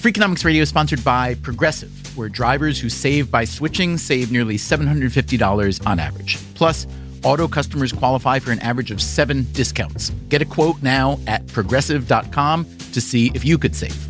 Freakonomics Radio is sponsored by Progressive, where drivers who save by switching save nearly $750 on average. Plus, auto customers qualify for an average of seven discounts. Get a quote now at progressive.com to see if you could save.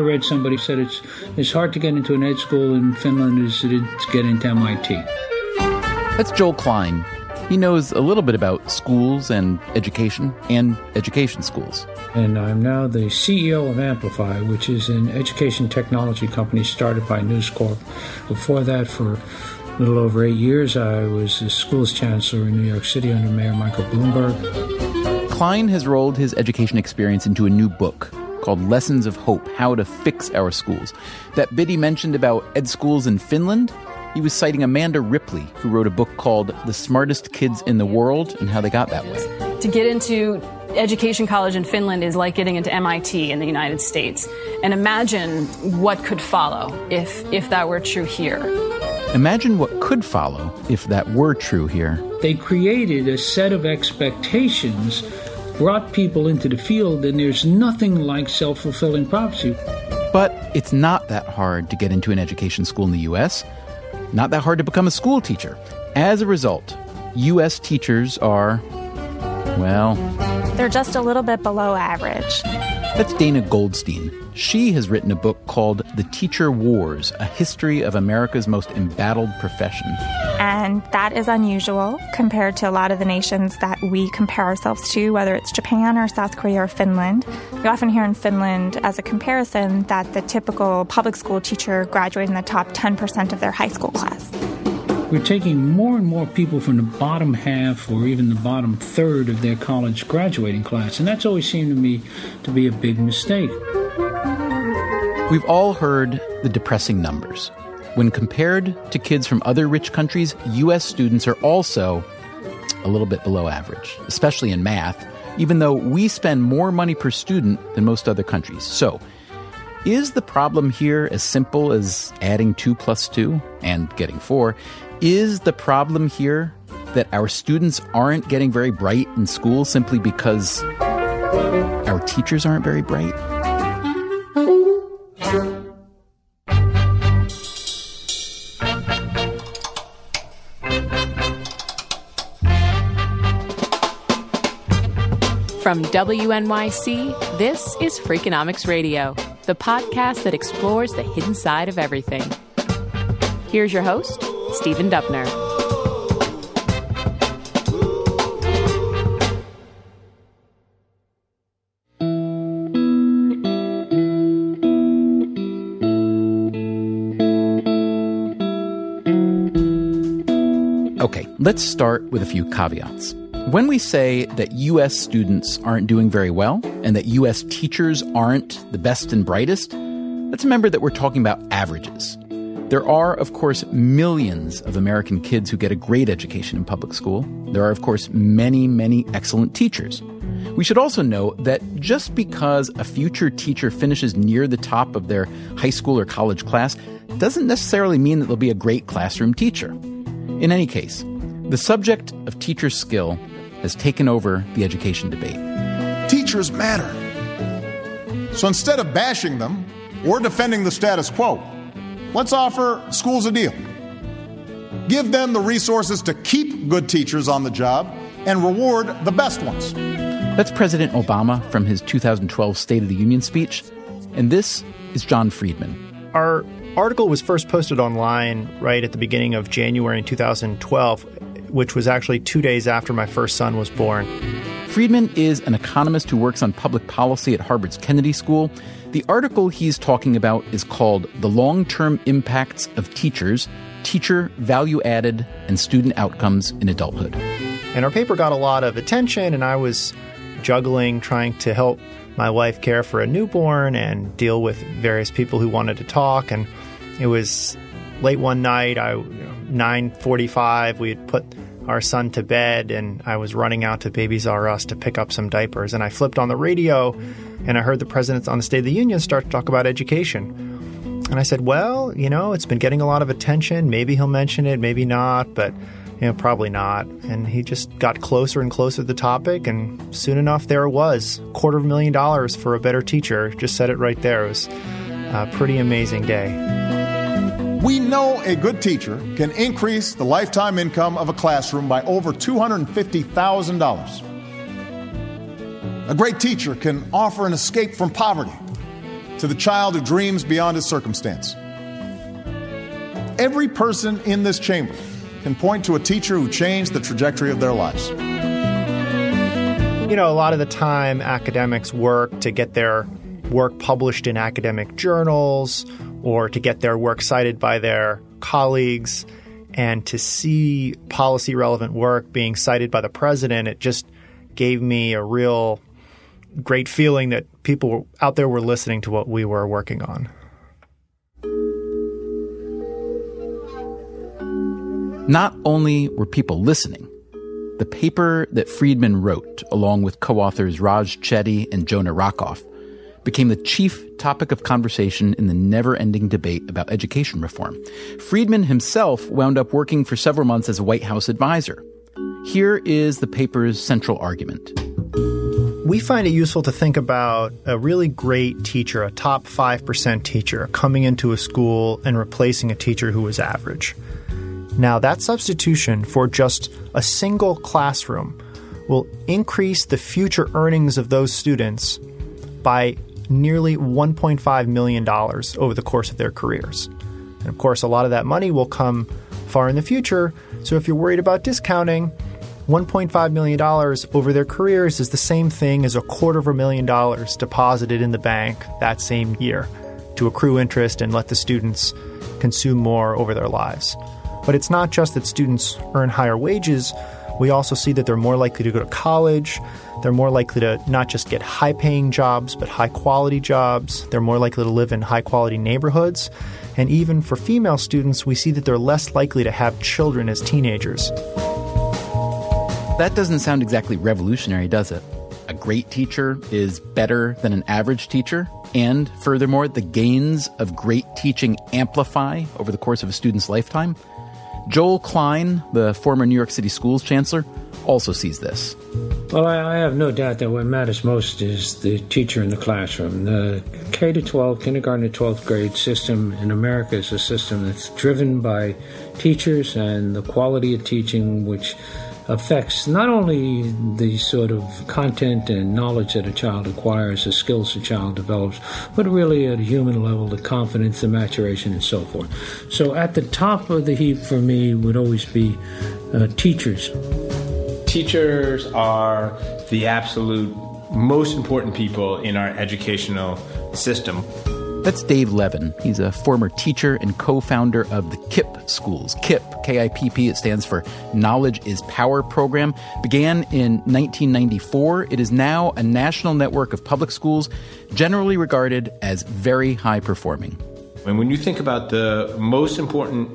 Read somebody said it's as hard to get into an ed school in Finland as it is to get into MIT. That's Joel Klein. He knows a little bit about schools and education and education schools. And I'm now the CEO of Amplify, which is an education technology company started by News Corp. Before that, for a little over eight years, I was the schools chancellor in New York City under Mayor Michael Bloomberg. Klein has rolled his education experience into a new book called Lessons of Hope How to Fix Our Schools. That bit he mentioned about ed schools in Finland, he was citing Amanda Ripley, who wrote a book called The Smartest Kids in the World and How They Got That Way. To get into education college in Finland is like getting into MIT in the United States. And imagine what could follow if, if that were true here. Imagine what could follow if that were true here. They created a set of expectations brought people into the field, and there's nothing like self fulfilling prophecy. But it's not that hard to get into an education school in the U.S., not that hard to become a school teacher. As a result, U.S. teachers are, well, they're just a little bit below average. That's Dana Goldstein. She has written a book called The Teacher Wars A History of America's Most Embattled Profession. And that is unusual compared to a lot of the nations that we compare ourselves to, whether it's Japan or South Korea or Finland. You often hear in Finland, as a comparison, that the typical public school teacher graduated in the top 10% of their high school class. We're taking more and more people from the bottom half or even the bottom third of their college graduating class, and that's always seemed to me to be a big mistake. We've all heard the depressing numbers. When compared to kids from other rich countries, U.S. students are also a little bit below average, especially in math, even though we spend more money per student than most other countries. So, is the problem here as simple as adding 2 plus 2 and getting 4? Is the problem here that our students aren't getting very bright in school simply because our teachers aren't very bright? From WNYC, this is Freakonomics Radio, the podcast that explores the hidden side of everything. Here's your host, Stephen Dubner. Okay, let's start with a few caveats. When we say that U.S. students aren't doing very well and that U.S. teachers aren't the best and brightest, let's remember that we're talking about averages. There are, of course, millions of American kids who get a great education in public school. There are, of course, many, many excellent teachers. We should also know that just because a future teacher finishes near the top of their high school or college class doesn't necessarily mean that they'll be a great classroom teacher. In any case, the subject of teacher skill has taken over the education debate. Teachers matter. So instead of bashing them or defending the status quo, let's offer schools a deal. Give them the resources to keep good teachers on the job and reward the best ones. That's President Obama from his 2012 State of the Union speech. And this is John Friedman. Our article was first posted online right at the beginning of January in 2012 which was actually two days after my first son was born. Friedman is an economist who works on public policy at Harvard's Kennedy School. The article he's talking about is called The Long Term Impacts of Teachers Teacher Value Added and Student Outcomes in Adulthood. And our paper got a lot of attention, and I was juggling trying to help my wife care for a newborn and deal with various people who wanted to talk. And it was late one night, I you know, 9:45, we had put our son to bed, and I was running out to Babies R Us to pick up some diapers. And I flipped on the radio, and I heard the presidents on the State of the Union start to talk about education. And I said, Well, you know, it's been getting a lot of attention. Maybe he'll mention it, maybe not, but you know, probably not. And he just got closer and closer to the topic, and soon enough, there it was. Quarter of a million dollars for a better teacher. Just said it right there. It was a pretty amazing day. We know a good teacher can increase the lifetime income of a classroom by over $250,000. A great teacher can offer an escape from poverty to the child who dreams beyond his circumstance. Every person in this chamber can point to a teacher who changed the trajectory of their lives. You know, a lot of the time academics work to get their work published in academic journals or to get their work cited by their colleagues and to see policy relevant work being cited by the president, it just gave me a real great feeling that people out there were listening to what we were working on. Not only were people listening, the paper that Friedman wrote, along with co authors Raj Chetty and Jonah Rockoff, became the chief topic of conversation in the never ending debate about education reform. Friedman himself wound up working for several months as a White House advisor. Here is the paper's central argument. We find it useful to think about a really great teacher, a top 5% teacher, coming into a school and replacing a teacher who was average. Now, that substitution for just a single classroom will increase the future earnings of those students by nearly $1.5 million over the course of their careers. And of course, a lot of that money will come far in the future. So if you're worried about discounting, $1.5 million over their careers is the same thing as a quarter of a million dollars deposited in the bank that same year to accrue interest and let the students consume more over their lives. But it's not just that students earn higher wages, we also see that they're more likely to go to college. They're more likely to not just get high paying jobs, but high quality jobs. They're more likely to live in high quality neighborhoods. And even for female students, we see that they're less likely to have children as teenagers. That doesn't sound exactly revolutionary, does it? A great teacher is better than an average teacher. And furthermore, the gains of great teaching amplify over the course of a student's lifetime. Joel Klein, the former New York City schools chancellor, also sees this. Well, I, have no doubt that what matters most is the teacher in the classroom. The K to 12, kindergarten to 12th grade system in America is a system that's driven by teachers and the quality of teaching, which affects not only the sort of content and knowledge that a child acquires, the skills a child develops, but really at a human level, the confidence, the maturation, and so forth. So at the top of the heap for me would always be uh, teachers. Teachers are the absolute most important people in our educational system. That's Dave Levin. He's a former teacher and co founder of the KIPP schools. KIPP, K I P P, it stands for Knowledge is Power program. Began in 1994. It is now a national network of public schools, generally regarded as very high performing. And when you think about the most important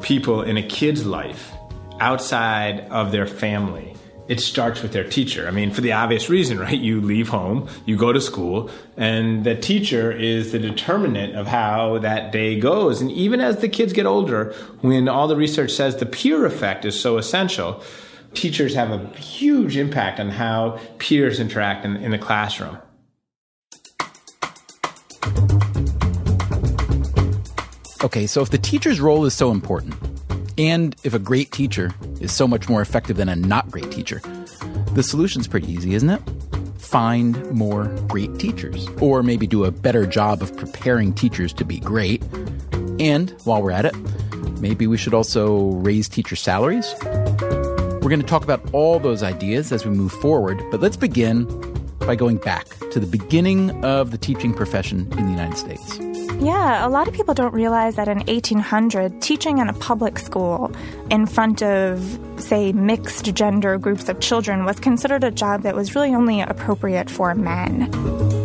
people in a kid's life outside of their family, it starts with their teacher. I mean, for the obvious reason, right? You leave home, you go to school, and the teacher is the determinant of how that day goes. And even as the kids get older, when all the research says the peer effect is so essential, teachers have a huge impact on how peers interact in, in the classroom. Okay, so if the teacher's role is so important, and if a great teacher is so much more effective than a not great teacher, the solution's pretty easy, isn't it? Find more great teachers, or maybe do a better job of preparing teachers to be great. And while we're at it, maybe we should also raise teacher salaries. We're going to talk about all those ideas as we move forward, but let's begin by going back to the beginning of the teaching profession in the United States. Yeah, a lot of people don't realize that in 1800, teaching in a public school in front of, say, mixed gender groups of children was considered a job that was really only appropriate for men.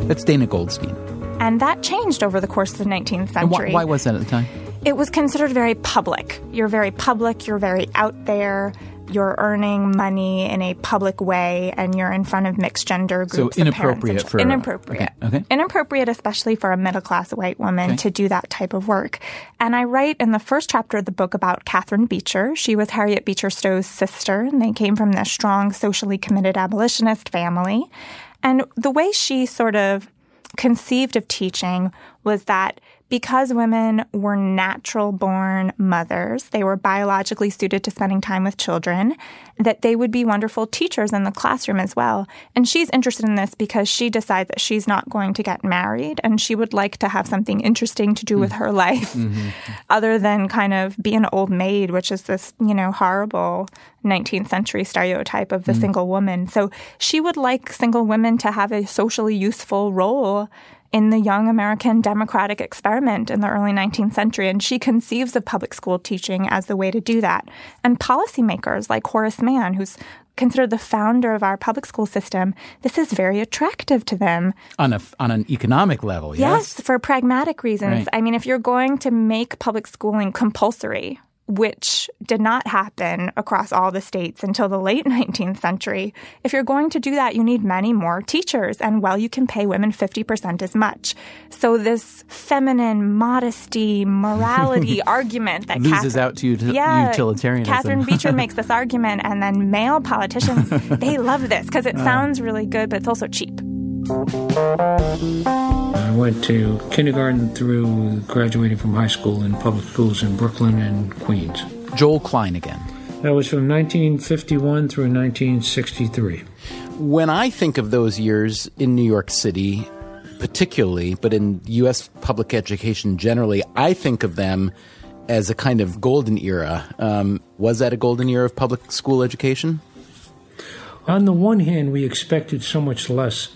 That's Dana Goldstein. And that changed over the course of the 19th century. Why, why was that at the time? It was considered very public. You're very public, you're very out there you're earning money in a public way and you're in front of mixed gender groups. So inappropriate for inappropriate. Okay. okay. Inappropriate, especially for a middle class white woman okay. to do that type of work. And I write in the first chapter of the book about Catherine Beecher. She was Harriet Beecher Stowe's sister, and they came from this strong, socially committed abolitionist family. And the way she sort of conceived of teaching was that because women were natural born mothers, they were biologically suited to spending time with children, that they would be wonderful teachers in the classroom as well. And she's interested in this because she decides that she's not going to get married and she would like to have something interesting to do with her life mm-hmm. other than kind of be an old maid, which is this, you know, horrible 19th century stereotype of the mm-hmm. single woman. So she would like single women to have a socially useful role in the young American democratic experiment in the early 19th century. And she conceives of public school teaching as the way to do that. And policymakers like Horace Mann, who's considered the founder of our public school system, this is very attractive to them. On a on an economic level, yes. Yes, for pragmatic reasons. Right. I mean, if you're going to make public schooling compulsory, which did not happen across all the states until the late 19th century. If you're going to do that, you need many more teachers, and well, you can pay women 50% as much. So this feminine modesty, morality argument that loses Catherine, out to util- yeah, utilitarianism. Catherine Beecher makes this argument, and then male politicians, they love this because it uh. sounds really good, but it's also cheap. I went to kindergarten through graduating from high school in public schools in Brooklyn and Queens. Joel Klein again. That was from 1951 through 1963. When I think of those years in New York City, particularly, but in U.S. public education generally, I think of them as a kind of golden era. Um, was that a golden era of public school education? On the one hand, we expected so much less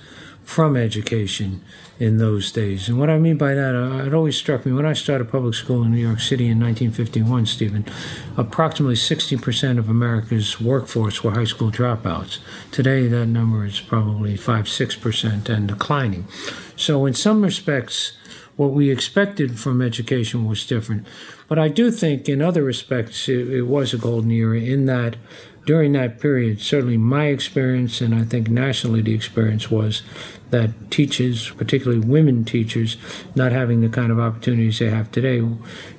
from education in those days. And what I mean by that, uh, it always struck me when I started public school in New York City in 1951, Stephen, approximately 60% of America's workforce were high school dropouts. Today, that number is probably 5 6% and declining. So, in some respects, what we expected from education was different. But I do think, in other respects, it, it was a golden era in that during that period, certainly my experience, and I think nationally the experience was that teachers, particularly women teachers, not having the kind of opportunities they have today,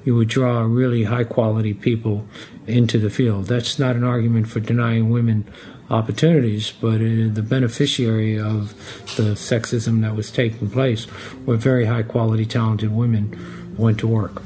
you would draw really high quality people into the field. That's not an argument for denying women opportunities, but uh, the beneficiary of the sexism that was taking place were very high quality, talented women went to work.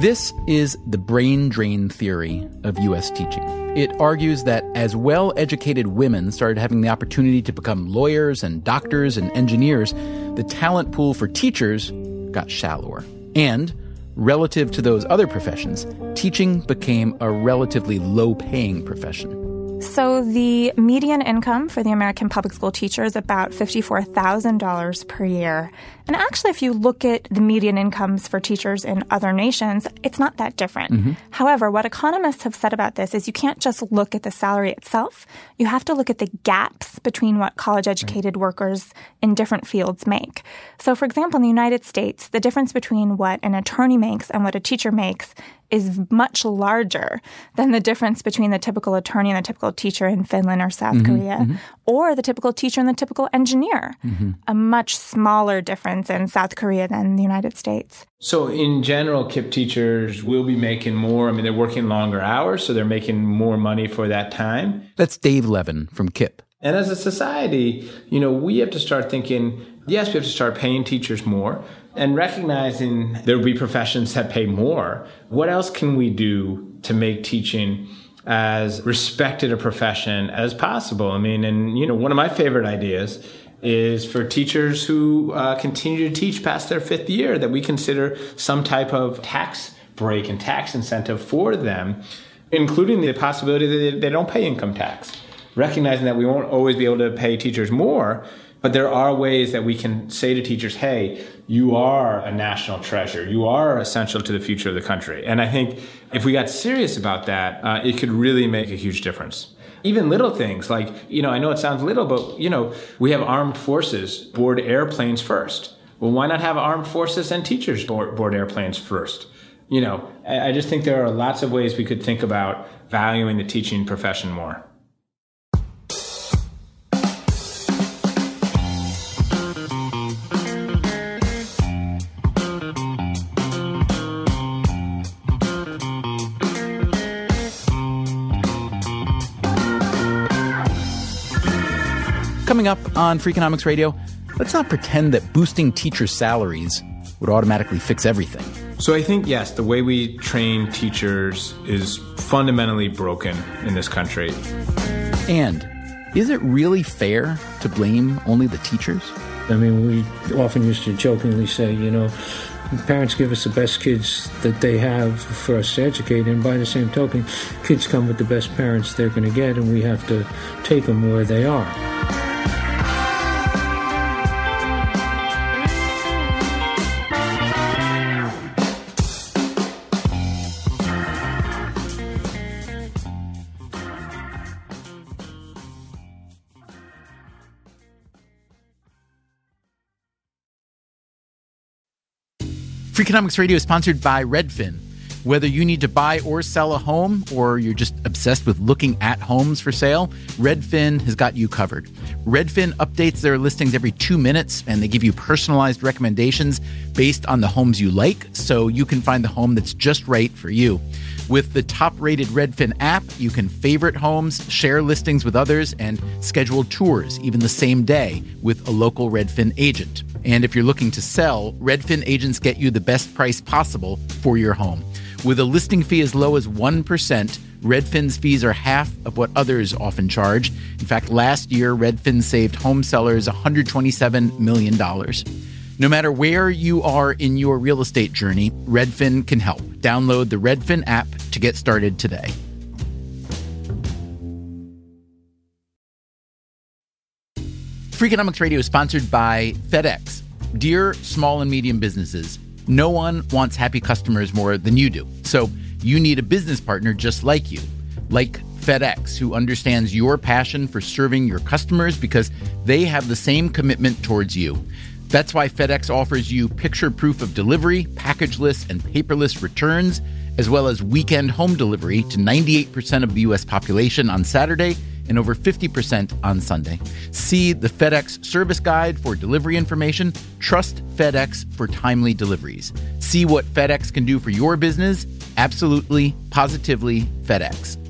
This is the brain drain theory of U.S. teaching. It argues that as well educated women started having the opportunity to become lawyers and doctors and engineers, the talent pool for teachers got shallower. And relative to those other professions, teaching became a relatively low paying profession. So the median income for the American public school teacher is about $54,000 per year. And actually, if you look at the median incomes for teachers in other nations, it's not that different. Mm-hmm. However, what economists have said about this is you can't just look at the salary itself. You have to look at the gaps between what college educated right. workers in different fields make. So, for example, in the United States, the difference between what an attorney makes and what a teacher makes is much larger than the difference between the typical attorney and the typical teacher in Finland or South mm-hmm, Korea, mm-hmm. or the typical teacher and the typical engineer. Mm-hmm. A much smaller difference in South Korea than the United States. So, in general, KIPP teachers will be making more. I mean, they're working longer hours, so they're making more money for that time. That's Dave Levin from KIPP. And as a society, you know, we have to start thinking yes, we have to start paying teachers more and recognizing there will be professions that pay more. What else can we do to make teaching as respected a profession as possible? I mean, and you know, one of my favorite ideas is for teachers who uh, continue to teach past their fifth year that we consider some type of tax break and tax incentive for them including the possibility that they don't pay income tax, recognizing that we won't always be able to pay teachers more. But there are ways that we can say to teachers, hey, you are a national treasure. You are essential to the future of the country. And I think if we got serious about that, uh, it could really make a huge difference. Even little things like, you know, I know it sounds little, but, you know, we have armed forces board airplanes first. Well, why not have armed forces and teachers board, board airplanes first? You know, I, I just think there are lots of ways we could think about valuing the teaching profession more. Coming up on Freakonomics Radio, let's not pretend that boosting teachers' salaries would automatically fix everything. So I think, yes, the way we train teachers is fundamentally broken in this country. And is it really fair to blame only the teachers? I mean, we often used to jokingly say, you know, parents give us the best kids that they have for us to educate, and by the same token, kids come with the best parents they're going to get, and we have to take them where they are. Freakonomics Radio is sponsored by Redfin. Whether you need to buy or sell a home, or you're just obsessed with looking at homes for sale, Redfin has got you covered. Redfin updates their listings every two minutes, and they give you personalized recommendations based on the homes you like, so you can find the home that's just right for you. With the top rated Redfin app, you can favorite homes, share listings with others, and schedule tours even the same day with a local Redfin agent. And if you're looking to sell, Redfin agents get you the best price possible for your home. With a listing fee as low as 1%, Redfin's fees are half of what others often charge. In fact, last year, Redfin saved home sellers $127 million. No matter where you are in your real estate journey, Redfin can help. Download the Redfin app to get started today. Freakonomics Radio is sponsored by FedEx. Dear small and medium businesses, no one wants happy customers more than you do. So you need a business partner just like you, like FedEx, who understands your passion for serving your customers because they have the same commitment towards you. That's why FedEx offers you picture proof of delivery, packageless and paperless returns, as well as weekend home delivery to 98% of the U.S. population on Saturday and over 50% on Sunday. See the FedEx service guide for delivery information. Trust FedEx for timely deliveries. See what FedEx can do for your business. Absolutely, positively FedEx.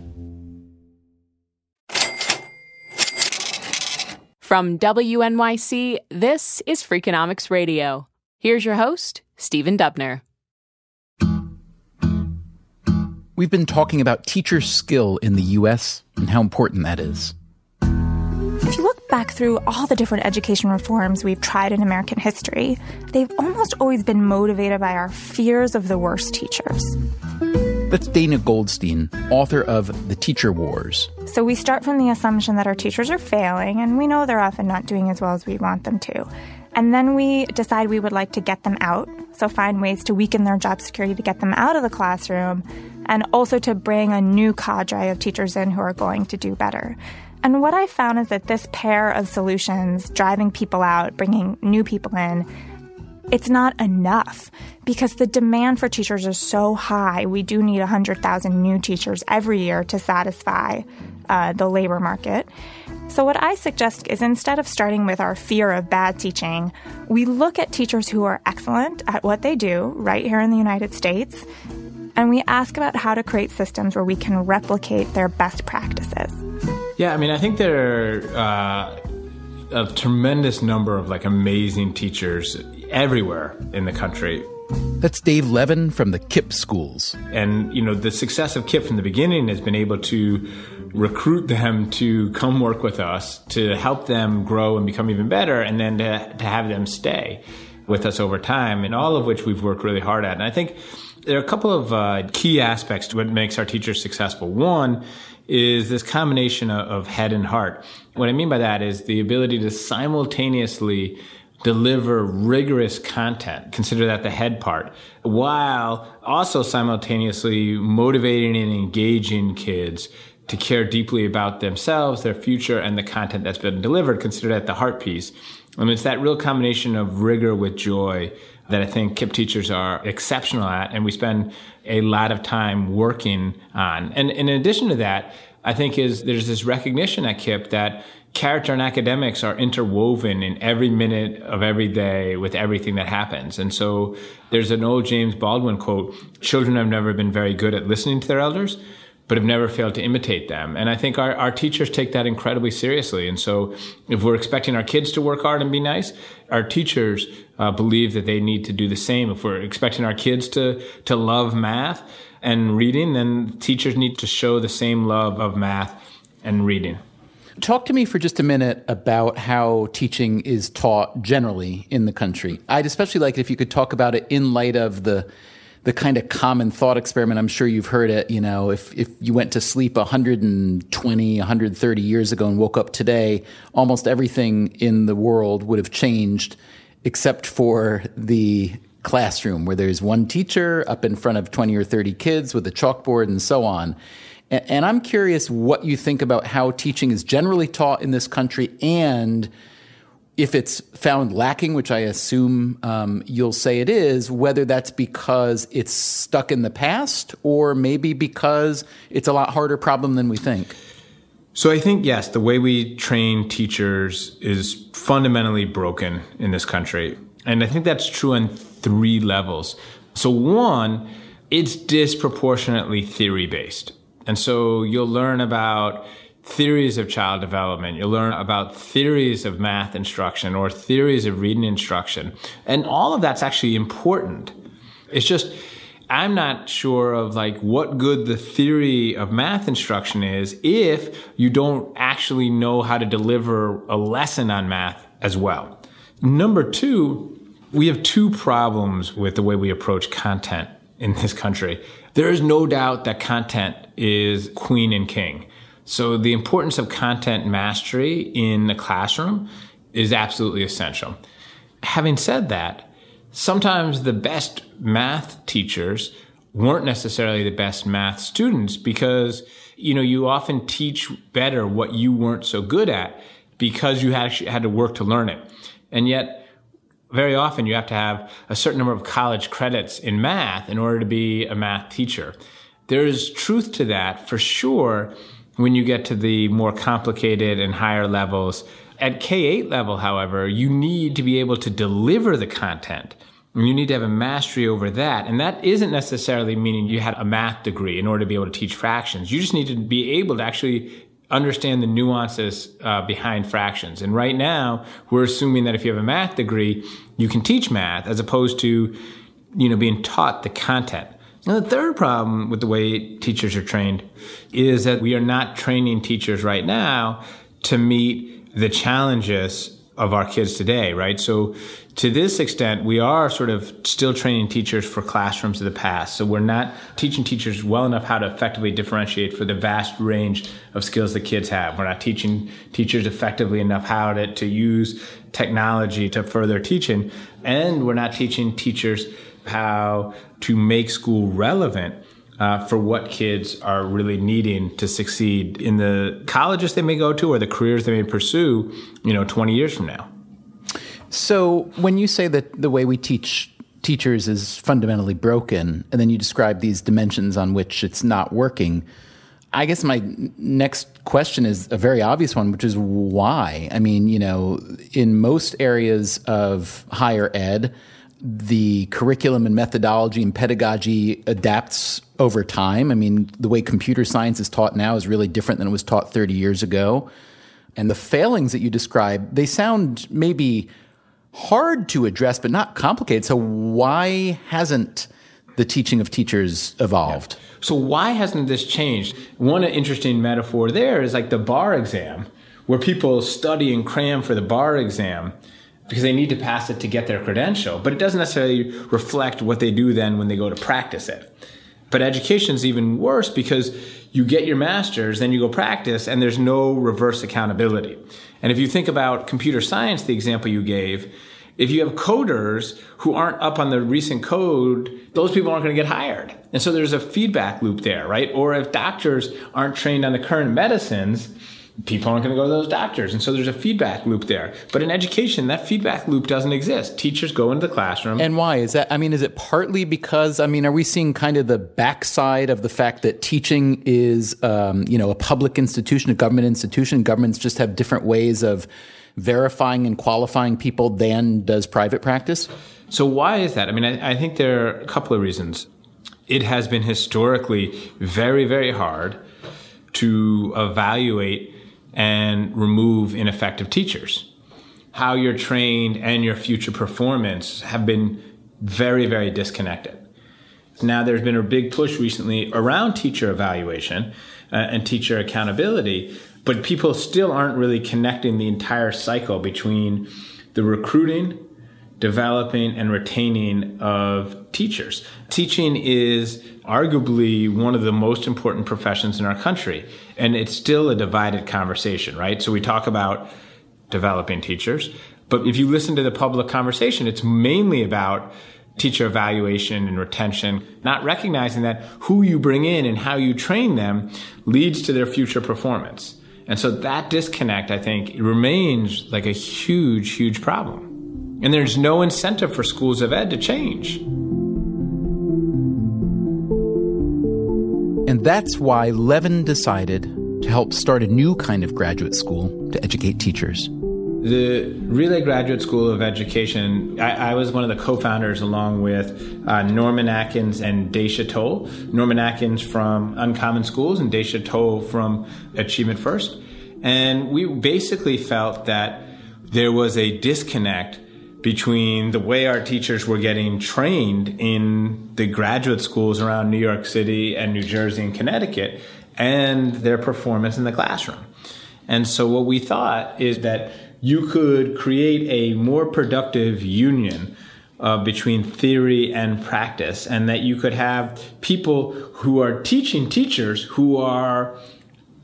From WNYC, this is Freakonomics Radio. Here's your host, Stephen Dubner. We've been talking about teacher skill in the U.S. and how important that is. If you look back through all the different education reforms we've tried in American history, they've almost always been motivated by our fears of the worst teachers. That's Dana Goldstein, author of The Teacher Wars. So we start from the assumption that our teachers are failing, and we know they're often not doing as well as we want them to. And then we decide we would like to get them out, so find ways to weaken their job security to get them out of the classroom, and also to bring a new cadre of teachers in who are going to do better. And what I found is that this pair of solutions, driving people out, bringing new people in, it's not enough because the demand for teachers is so high. We do need 100,000 new teachers every year to satisfy uh, the labor market. So, what I suggest is instead of starting with our fear of bad teaching, we look at teachers who are excellent at what they do right here in the United States, and we ask about how to create systems where we can replicate their best practices. Yeah, I mean, I think there are uh, a tremendous number of like amazing teachers everywhere in the country. That's Dave Levin from the KIPP schools. And, you know, the success of KIPP from the beginning has been able to recruit them to come work with us, to help them grow and become even better, and then to, to have them stay with us over time, and all of which we've worked really hard at. And I think there are a couple of uh, key aspects to what makes our teachers successful. One is this combination of, of head and heart. What I mean by that is the ability to simultaneously deliver rigorous content, consider that the head part, while also simultaneously motivating and engaging kids to care deeply about themselves, their future, and the content that's been delivered, consider that the heart piece. And it's that real combination of rigor with joy that I think KIPP teachers are exceptional at, and we spend a lot of time working on. And, and in addition to that, I think is there's this recognition at KIPP that character and academics are interwoven in every minute of every day with everything that happens. And so there's an old James Baldwin quote, children have never been very good at listening to their elders, but have never failed to imitate them. And I think our, our teachers take that incredibly seriously. And so if we're expecting our kids to work hard and be nice, our teachers uh, believe that they need to do the same. If we're expecting our kids to, to love math and reading, then teachers need to show the same love of math and reading. Talk to me for just a minute about how teaching is taught generally in the country. I'd especially like if you could talk about it in light of the the kind of common thought experiment. I'm sure you've heard it. You know, if if you went to sleep 120, 130 years ago and woke up today, almost everything in the world would have changed, except for the classroom where there's one teacher up in front of 20 or 30 kids with a chalkboard and so on. And I'm curious what you think about how teaching is generally taught in this country and if it's found lacking, which I assume um, you'll say it is, whether that's because it's stuck in the past or maybe because it's a lot harder problem than we think. So I think, yes, the way we train teachers is fundamentally broken in this country. And I think that's true on three levels. So, one, it's disproportionately theory based. And so you'll learn about theories of child development. You'll learn about theories of math instruction or theories of reading instruction. And all of that's actually important. It's just, I'm not sure of like what good the theory of math instruction is if you don't actually know how to deliver a lesson on math as well. Number two, we have two problems with the way we approach content in this country. There is no doubt that content is queen and king. So the importance of content mastery in the classroom is absolutely essential. Having said that, sometimes the best math teachers weren't necessarily the best math students because you know you often teach better what you weren't so good at because you actually had to work to learn it. And yet very often you have to have a certain number of college credits in math in order to be a math teacher. There's truth to that for sure when you get to the more complicated and higher levels. At K 8 level, however, you need to be able to deliver the content. And you need to have a mastery over that. And that isn't necessarily meaning you had a math degree in order to be able to teach fractions. You just need to be able to actually understand the nuances uh, behind fractions. And right now, we're assuming that if you have a math degree, you can teach math as opposed to, you know, being taught the content. Now, the third problem with the way teachers are trained is that we are not training teachers right now to meet the challenges of our kids today, right? So to this extent, we are sort of still training teachers for classrooms of the past. So we're not teaching teachers well enough how to effectively differentiate for the vast range of skills that kids have. We're not teaching teachers effectively enough how to, to use technology to further teaching. And we're not teaching teachers how to make school relevant uh, for what kids are really needing to succeed in the colleges they may go to or the careers they may pursue, you know, 20 years from now. So when you say that the way we teach teachers is fundamentally broken, and then you describe these dimensions on which it's not working, I guess my next question is a very obvious one, which is why? I mean, you know, in most areas of higher ed, the curriculum and methodology and pedagogy adapts over time. I mean, the way computer science is taught now is really different than it was taught 30 years ago. And the failings that you describe, they sound maybe hard to address, but not complicated. So why hasn't the teaching of teachers evolved? Yeah. So why hasn't this changed? One interesting metaphor there is like the bar exam, where people study and cram for the bar exam because they need to pass it to get their credential, but it doesn't necessarily reflect what they do then when they go to practice it. But education is even worse because you get your master's, then you go practice, and there's no reverse accountability. And if you think about computer science, the example you gave, if you have coders who aren't up on the recent code, those people aren't going to get hired. And so there's a feedback loop there, right? Or if doctors aren't trained on the current medicines, people aren't going to go to those doctors. And so there's a feedback loop there. But in education, that feedback loop doesn't exist. Teachers go into the classroom. And why? Is that, I mean, is it partly because, I mean, are we seeing kind of the backside of the fact that teaching is, um, you know, a public institution, a government institution? Governments just have different ways of verifying and qualifying people than does private practice? So why is that? I mean, I, I think there are a couple of reasons. It has been historically very, very hard to evaluate and remove ineffective teachers. How you're trained and your future performance have been very, very disconnected. Now, there's been a big push recently around teacher evaluation uh, and teacher accountability, but people still aren't really connecting the entire cycle between the recruiting, developing, and retaining of teachers. Teaching is arguably one of the most important professions in our country, and it's still a divided conversation, right? So we talk about developing teachers, but if you listen to the public conversation, it's mainly about teacher evaluation and retention, not recognizing that who you bring in and how you train them leads to their future performance. And so that disconnect, I think, remains like a huge, huge problem. And there's no incentive for schools of ed to change. That's why Levin decided to help start a new kind of graduate school to educate teachers. The Relay Graduate School of Education, I, I was one of the co founders along with uh, Norman Atkins and Dacia Toll. Norman Atkins from Uncommon Schools and Dacia Toll from Achievement First. And we basically felt that there was a disconnect between the way our teachers were getting trained in the graduate schools around New York City and New Jersey and Connecticut and their performance in the classroom. And so what we thought is that you could create a more productive union uh, between theory and practice, and that you could have people who are teaching teachers who are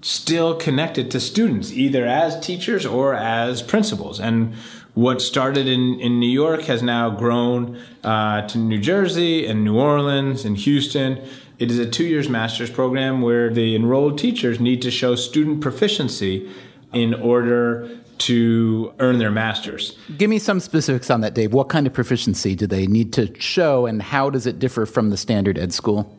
still connected to students, either as teachers or as principals. And what started in, in New York has now grown uh, to New Jersey and New Orleans and Houston. It is a two years master's program where the enrolled teachers need to show student proficiency in order to earn their master's. Give me some specifics on that, Dave. What kind of proficiency do they need to show, and how does it differ from the standard ed school?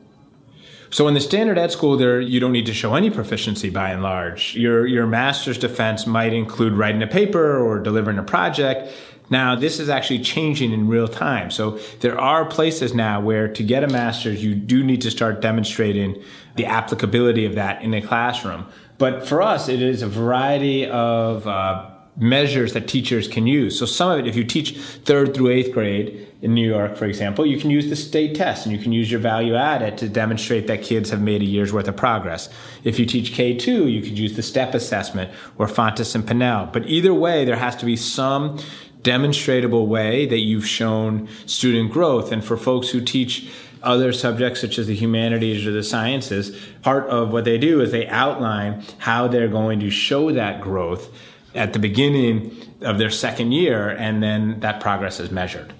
So in the standard ed school, there you don't need to show any proficiency by and large. Your your master's defense might include writing a paper or delivering a project. Now, this is actually changing in real time. So there are places now where to get a master's, you do need to start demonstrating the applicability of that in a classroom. But for us, it is a variety of uh, measures that teachers can use. So some of it, if you teach third through eighth grade in New York, for example, you can use the state test and you can use your value added to demonstrate that kids have made a year's worth of progress. If you teach K2, you could use the STEP assessment or Fountas and Pinnell. But either way, there has to be some demonstratable way that you've shown student growth. And for folks who teach other subjects such as the humanities or the sciences, part of what they do is they outline how they're going to show that growth at the beginning of their second year, and then that progress is measured.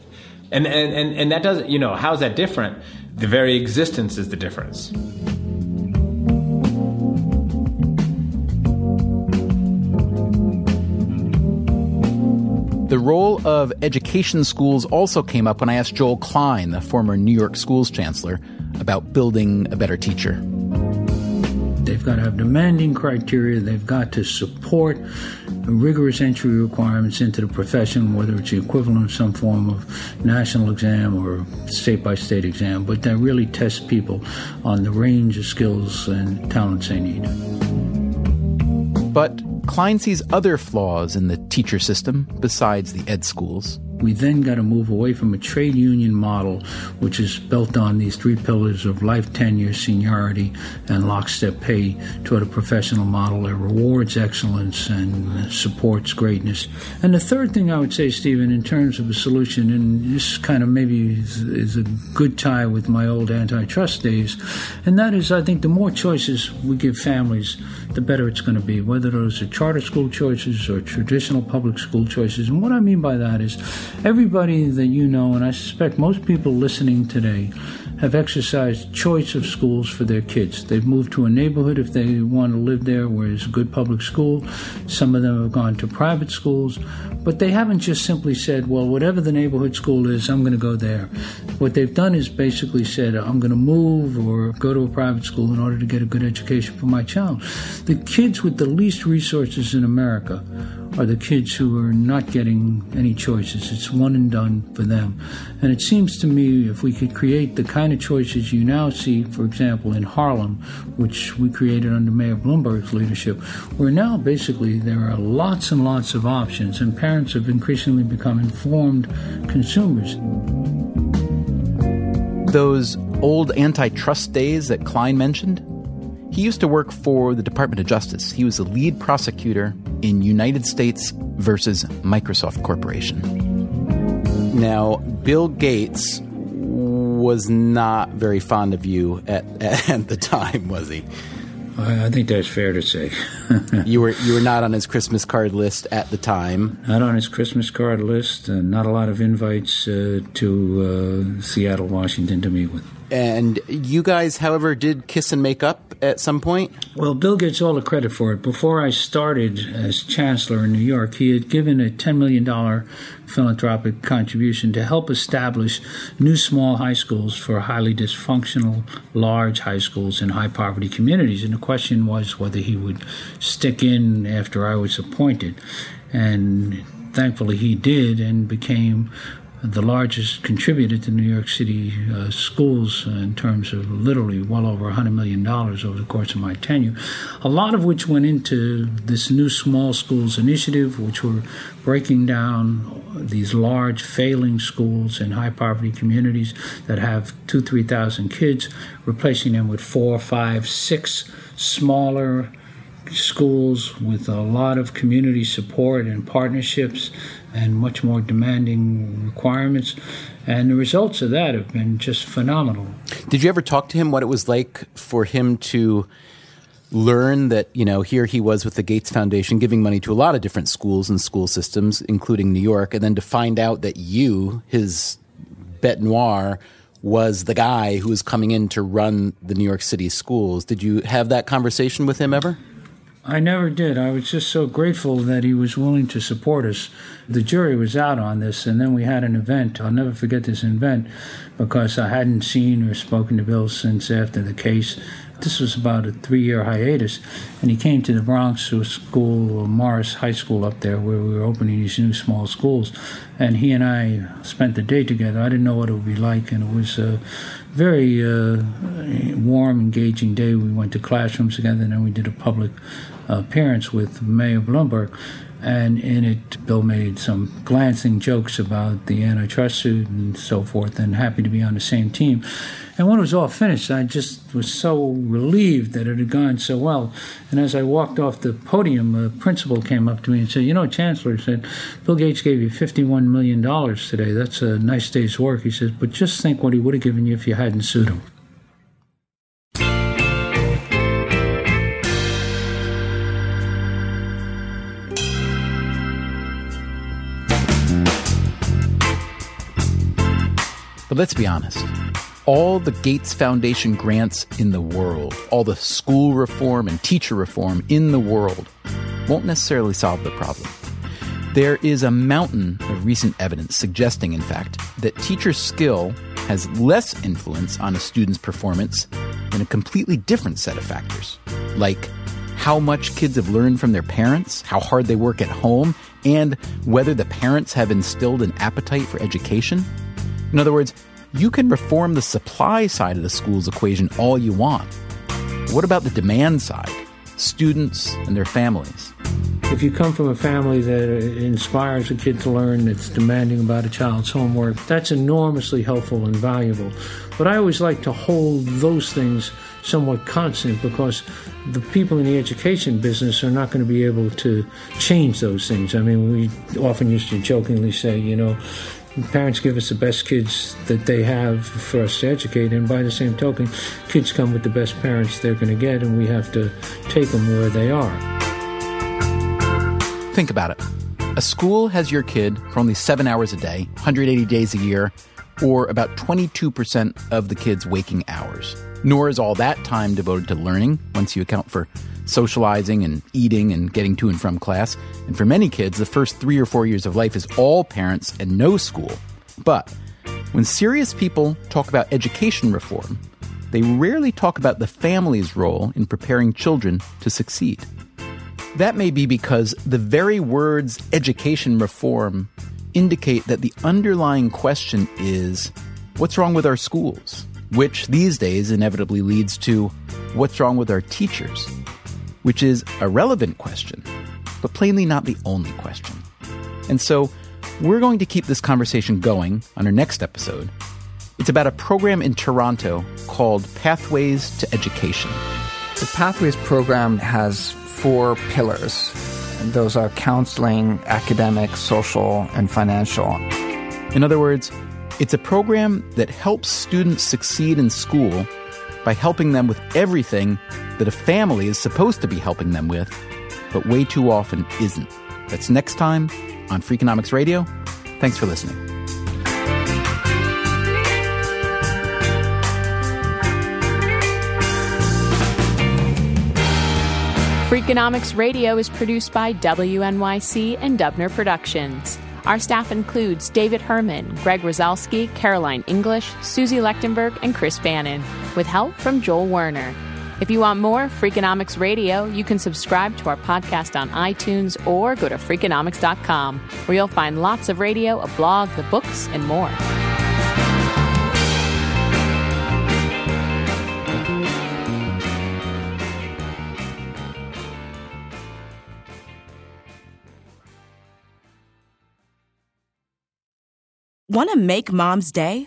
And, and, and, and that doesn't, you know, how is that different? The very existence is the difference. The role of education schools also came up when I asked Joel Klein, the former New York schools chancellor, about building a better teacher. They've got to have demanding criteria. They've got to support rigorous entry requirements into the profession, whether it's the equivalent of some form of national exam or state by state exam, but that really tests people on the range of skills and talents they need. But Klein sees other flaws in the teacher system besides the ed schools. We then got to move away from a trade union model, which is built on these three pillars of life tenure, seniority, and lockstep pay, toward a professional model that rewards excellence and supports greatness. And the third thing I would say, Stephen, in terms of a solution, and this kind of maybe is, is a good tie with my old antitrust days, and that is I think the more choices we give families, the better it's going to be, whether those are charter school choices or traditional public school choices. And what I mean by that is everybody that you know, and I suspect most people listening today, have exercised choice of schools for their kids. They've moved to a neighborhood if they want to live there where it's a good public school. Some of them have gone to private schools, but they haven't just simply said, well, whatever the neighborhood school is, I'm going to go there. What they've done is basically said, I'm going to move or go to a private school in order to get a good education for my child. The kids with the least resources in America are the kids who are not getting any choices. It's one and done for them. And it seems to me if we could create the kind of choices you now see, for example, in Harlem, which we created under Mayor Bloomberg's leadership, where now basically there are lots and lots of options, and parents have increasingly become informed consumers. Those old antitrust days that Klein mentioned, he used to work for the Department of Justice. He was the lead prosecutor in United States versus Microsoft Corporation. Now, Bill Gates was not very fond of you at, at the time, was he? I think that's fair to say. you were you were not on his Christmas card list at the time. Not on his Christmas card list. Uh, not a lot of invites uh, to uh, Seattle, Washington, to meet with. And you guys, however, did kiss and make up at some point? Well, Bill gets all the credit for it. Before I started as chancellor in New York, he had given a $10 million philanthropic contribution to help establish new small high schools for highly dysfunctional, large high schools in high poverty communities. And the question was whether he would stick in after I was appointed. And thankfully he did and became the largest contributor to New York City uh, schools in terms of literally well over $100 million over the course of my tenure, a lot of which went into this new small schools initiative, which were breaking down these large failing schools in high poverty communities that have two, 3,000 kids, replacing them with four, five, six smaller schools with a lot of community support and partnerships and much more demanding requirements. And the results of that have been just phenomenal. Did you ever talk to him what it was like for him to learn that, you know, here he was with the Gates Foundation giving money to a lot of different schools and school systems, including New York, and then to find out that you, his bete noir, was the guy who was coming in to run the New York City schools. Did you have that conversation with him ever? I never did. I was just so grateful that he was willing to support us. The jury was out on this, and then we had an event. I'll never forget this event because I hadn't seen or spoken to Bill since after the case. This was about a three year hiatus, and he came to the Bronx to a school, Morris High School up there, where we were opening these new small schools. And he and I spent the day together. I didn't know what it would be like, and it was a very uh, warm, engaging day. We went to classrooms together, and then we did a public appearance with Mayor Bloomberg. And in it, Bill made some glancing jokes about the antitrust suit and so forth, and happy to be on the same team. And when it was all finished, I just was so relieved that it had gone so well. And as I walked off the podium, a principal came up to me and said, You know, Chancellor, said, Bill Gates gave you $51 million today. That's a nice day's work. He says, But just think what he would have given you if you hadn't sued him. Let's be honest. All the Gates Foundation grants in the world, all the school reform and teacher reform in the world, won't necessarily solve the problem. There is a mountain of recent evidence suggesting, in fact, that teacher skill has less influence on a student's performance than a completely different set of factors like how much kids have learned from their parents, how hard they work at home, and whether the parents have instilled an appetite for education. In other words, you can reform the supply side of the school's equation all you want. What about the demand side? Students and their families. If you come from a family that inspires a kid to learn, that's demanding about a child's homework, that's enormously helpful and valuable. But I always like to hold those things somewhat constant because the people in the education business are not going to be able to change those things. I mean, we often used to jokingly say, you know, parents give us the best kids that they have for us to educate, and by the same token, kids come with the best parents they're going to get, and we have to take them where they are. Think about it. A school has your kid for only seven hours a day, 180 days a year, or about 22% of the kids' waking hours. Nor is all that time devoted to learning once you account for socializing and eating and getting to and from class. And for many kids, the first three or four years of life is all parents and no school. But when serious people talk about education reform, they rarely talk about the family's role in preparing children to succeed. That may be because the very words education reform indicate that the underlying question is what's wrong with our schools? Which these days inevitably leads to what's wrong with our teachers? Which is a relevant question, but plainly not the only question. And so we're going to keep this conversation going on our next episode. It's about a program in Toronto called Pathways to Education. The Pathways program has four pillars. Those are counseling, academic, social, and financial. In other words, it's a program that helps students succeed in school by helping them with everything that a family is supposed to be helping them with, but way too often isn't. That's next time on Freakonomics Radio. Thanks for listening. Freakonomics Radio is produced by WNYC and Dubner Productions. Our staff includes David Herman, Greg Rosalsky, Caroline English, Susie Lechtenberg, and Chris Bannon, with help from Joel Werner. If you want more Freakonomics Radio, you can subscribe to our podcast on iTunes or go to Freakonomics.com, where you'll find lots of radio, a blog, the books, and more. Want to make mom's day?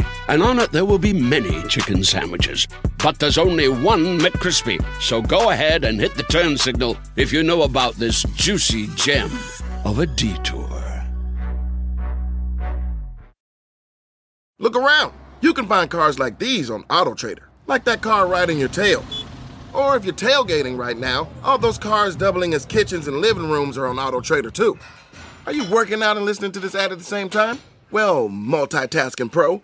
and on it there will be many chicken sandwiches. But there's only one McCrispy. So go ahead and hit the turn signal if you know about this juicy gem of a detour. Look around. You can find cars like these on AutoTrader, like that car riding your tail. Or if you're tailgating right now, all those cars doubling as kitchens and living rooms are on AutoTrader too. Are you working out and listening to this ad at the same time? Well, multitasking pro,